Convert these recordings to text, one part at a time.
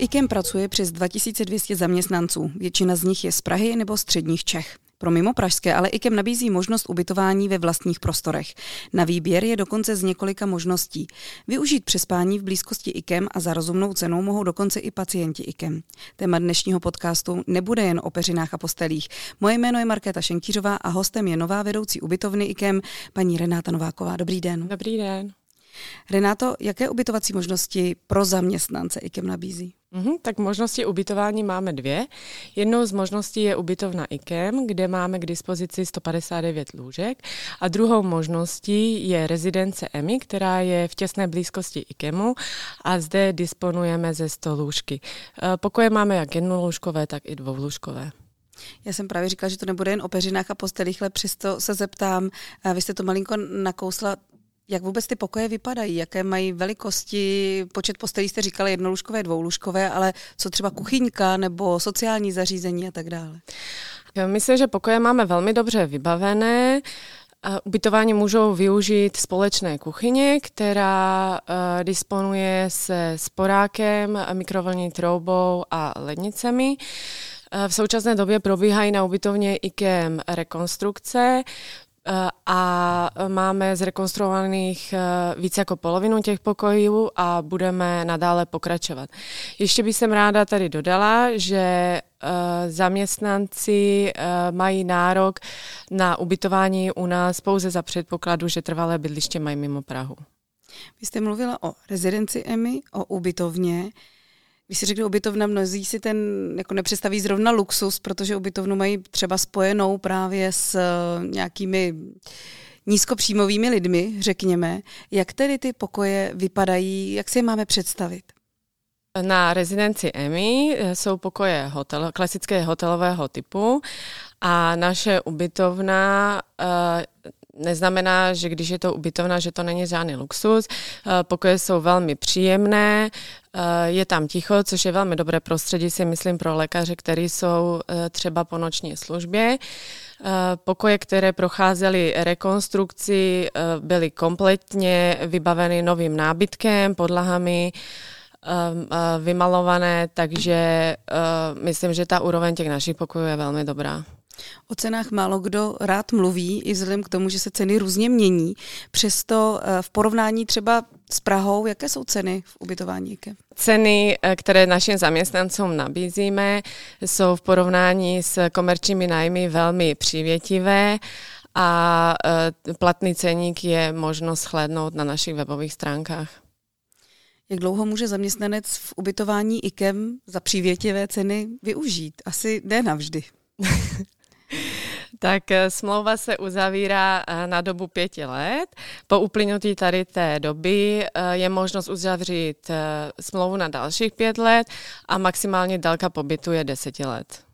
IKEM pracuje přes 2200 zaměstnanců, většina z nich je z Prahy nebo středních Čech. Pro mimo pražské ale IKEM nabízí možnost ubytování ve vlastních prostorech. Na výběr je dokonce z několika možností. Využít přespání v blízkosti IKEM a za rozumnou cenou mohou dokonce i pacienti IKEM. Téma dnešního podcastu nebude jen o peřinách a postelích. Moje jméno je Markéta Šenkýřová a hostem je nová vedoucí ubytovny IKEM, paní Renáta Nováková. Dobrý den. Dobrý den. Renáto, jaké ubytovací možnosti pro zaměstnance IKEM nabízí? Mm-hmm, tak možnosti ubytování máme dvě. Jednou z možností je ubytovna IKEM, kde máme k dispozici 159 lůžek a druhou možností je rezidence EMI, která je v těsné blízkosti IKEMu a zde disponujeme ze 100 lůžky. E, pokoje máme jak jednolůžkové, tak i dvoulůžkové. Já jsem právě říkala, že to nebude jen o peřinách a postelích, ale přesto se zeptám, vy jste to malinko nakousla, jak vůbec ty pokoje vypadají? Jaké mají velikosti? Počet postelí jste říkali jednolůžkové, dvoulůžkové, ale co třeba kuchyňka nebo sociální zařízení a tak dále? Myslím, že pokoje máme velmi dobře vybavené. Ubytování můžou využít společné kuchyně, která uh, disponuje se sporákem, mikrovlnní troubou a lednicemi. V současné době probíhají na ubytovně IKEM rekonstrukce. Eh, a máme zrekonstruovaných eh, více jako polovinu těch pokojů a budeme nadále pokračovat. Ještě bych jsem ráda tady dodala, že eh, zaměstnanci mají nárok na ubytování u nás pouze za předpokladu, že trvalé bydliště mají mimo Prahu. Vy jste mluvila o rezidenci EMI, o ubytovně. Když si řekne ubytovna, mnozí si ten jako nepředstaví zrovna luxus, protože ubytovnu mají třeba spojenou právě s eh, nějakými nízkopříjmovými lidmi, řekněme. Jak tedy ty pokoje vypadají, jak si je máme představit? Na rezidenci EMI eh, jsou pokoje hotel, klasické hotelového typu a naše ubytovna uh, neznamená, že když je to ubytovna, že to není žádný luxus. Uh, pokoje jsou velmi příjemné, uh, je tam ticho, což je velmi dobré prostředí, si myslím, pro lékaře, kteří jsou třeba po noční službě. Pokoje, které procházely rekonstrukci, byly kompletně vybaveny novým nábytkem, podlahami, uh, vymalované, takže myslím, že ta úroveň těch našich pokojů je velmi dobrá. O cenách málo kdo rád mluví, i vzhledem k tomu, že se ceny různě mění. Přesto uh, v porovnání třeba s Prahou, jaké jsou ceny v ubytování? Ceny, které našim zaměstnancům nabízíme, jsou v porovnání s komerčními nájmy velmi přívětivé a platný ceník je možno shlédnout na našich webových stránkách. Jak dlouho může zaměstnanec v ubytování IKEM za přívětivé ceny využít? Asi ne navždy. tak eh, smlouva se uzavírá eh, na dobu pěti let. Po uplynutí tady té doby eh, je možnost uzavřít smlouvu na dalších pět let a maximální délka pobytu je deseti let.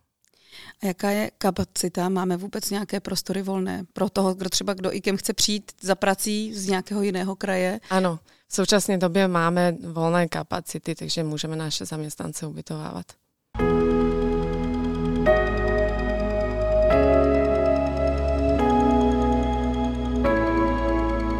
A jaká je kapacita? Máme vůbec nějaké prostory volné pro toho, kdo třeba kdo IKEM chce přijít za prací z nějakého jiného kraje? Ano, v současné době máme volné kapacity, takže můžeme naše zaměstnance ubytovávat.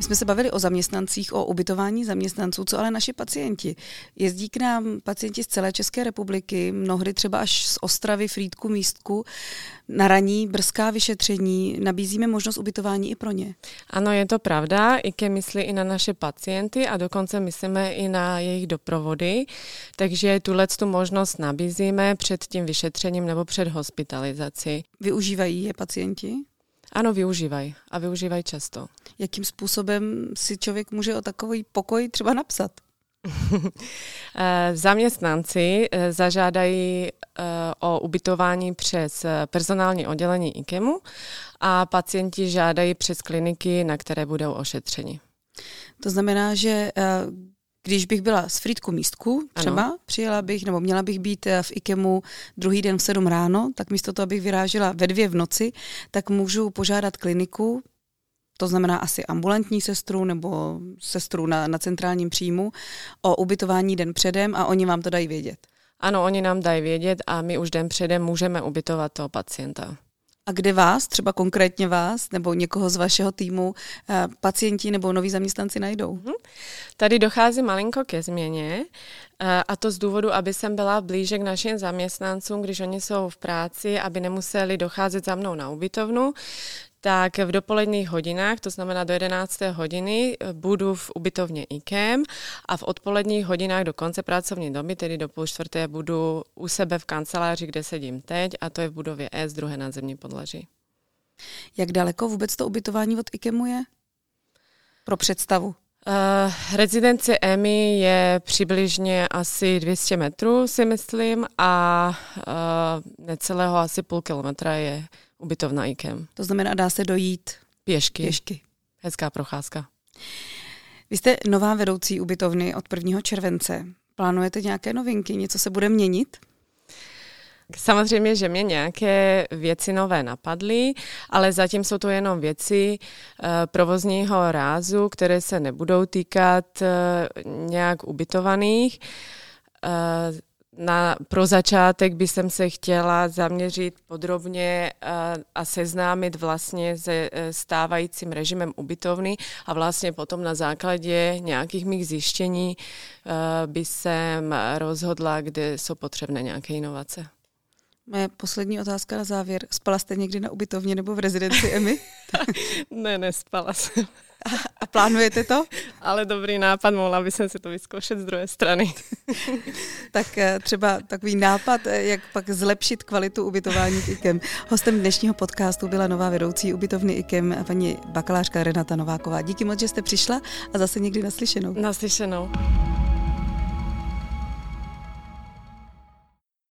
My jsme se bavili o zaměstnancích, o ubytování zaměstnanců, co ale naši pacienti. Jezdí k nám pacienti z celé České republiky, mnohdy třeba až z Ostravy, Frýdku, Místku, na raní brzká vyšetření. Nabízíme možnost ubytování i pro ně. Ano, je to pravda. IKE myslí i na naše pacienty a dokonce myslíme i na jejich doprovody. Takže tuhle tu možnost nabízíme před tím vyšetřením nebo před hospitalizací. Využívají je pacienti? Ano, využívají a využívají často. Jakým způsobem si člověk může o takový pokoj třeba napsat? Eh, zaměstnanci eh, zažádají eh, o ubytování přes personální oddělení IKEMu a pacienti žádají přes kliniky, na které budou ošetřeni. To znamená, že když bych byla z Frýdku místku, třeba ano. přijela bych, nebo měla bych být eh, v IKEMu druhý den v 7 ráno, tak místo toho, abych vyrážela ve dvě v noci, tak můžu požádat kliniku, to znamená asi ambulantní sestru nebo sestru na, na centrálním příjmu, o ubytování den předem a oni vám to dají vědět. Ano, oni nám dají vědět a my už den předem můžeme ubytovat toho pacienta. A kde vás, třeba konkrétně vás, nebo někoho z vašeho týmu, eh, pacienti nebo noví zaměstnanci najdou? Mhm. Tady dochází malinko ke změně eh, a to z důvodu, aby jsem byla blíže k našim zaměstnancům, když oni jsou v práci, aby nemuseli docházet za mnou na ubytovnu tak v dopoledních hodinách, to znamená do 11. hodiny, budu v ubytovně IKEM a v odpoledních hodinách do konce pracovní doby, tedy do půl čtvrté, budu u sebe v kanceláři, kde sedím teď a to je v budově S, druhé nadzemní podlaží. Jak daleko vůbec to ubytování od IKEMu je? Pro představu. Uh, rezidence EMI je přibližně asi 200 metrů, si myslím, a uh, necelého asi půl kilometra je ubytovna IKEM. To znamená, dá se dojít pěšky. pěšky. Hezká procházka. Vy jste nová vedoucí ubytovny od 1. července. Plánujete nějaké novinky? Něco se bude měnit? Samozřejmě, že mě nějaké věci nové napadly, ale zatím jsou to jenom věci uh, provozního rázu, které se nebudou týkat uh, nějak ubytovaných. Na, pro začátek by jsem se chtěla zaměřit podrobně a, a seznámit vlastně se e, stávajícím režimem ubytovny a vlastně potom na základě nějakých mých zjištění by jsem rozhodla, kde jsou potřebné nějaké inovace. Moje poslední otázka na závěr. Spala jste někdy na ubytovně nebo v rezidenci Emy? ne, nespala jsem. A plánujete to? Ale dobrý nápad, mohla bych si to vyzkoušet z druhé strany. tak eh, třeba takový nápad, eh, jak pak zlepšit kvalitu ubytování IKEM. Hostem dnešního podcastu byla nová vedoucí ubytovny IKEM, paní bakalářka Renata Nováková. Díky moc, že jste přišla a zase někdy naslyšenou. Naslyšenou.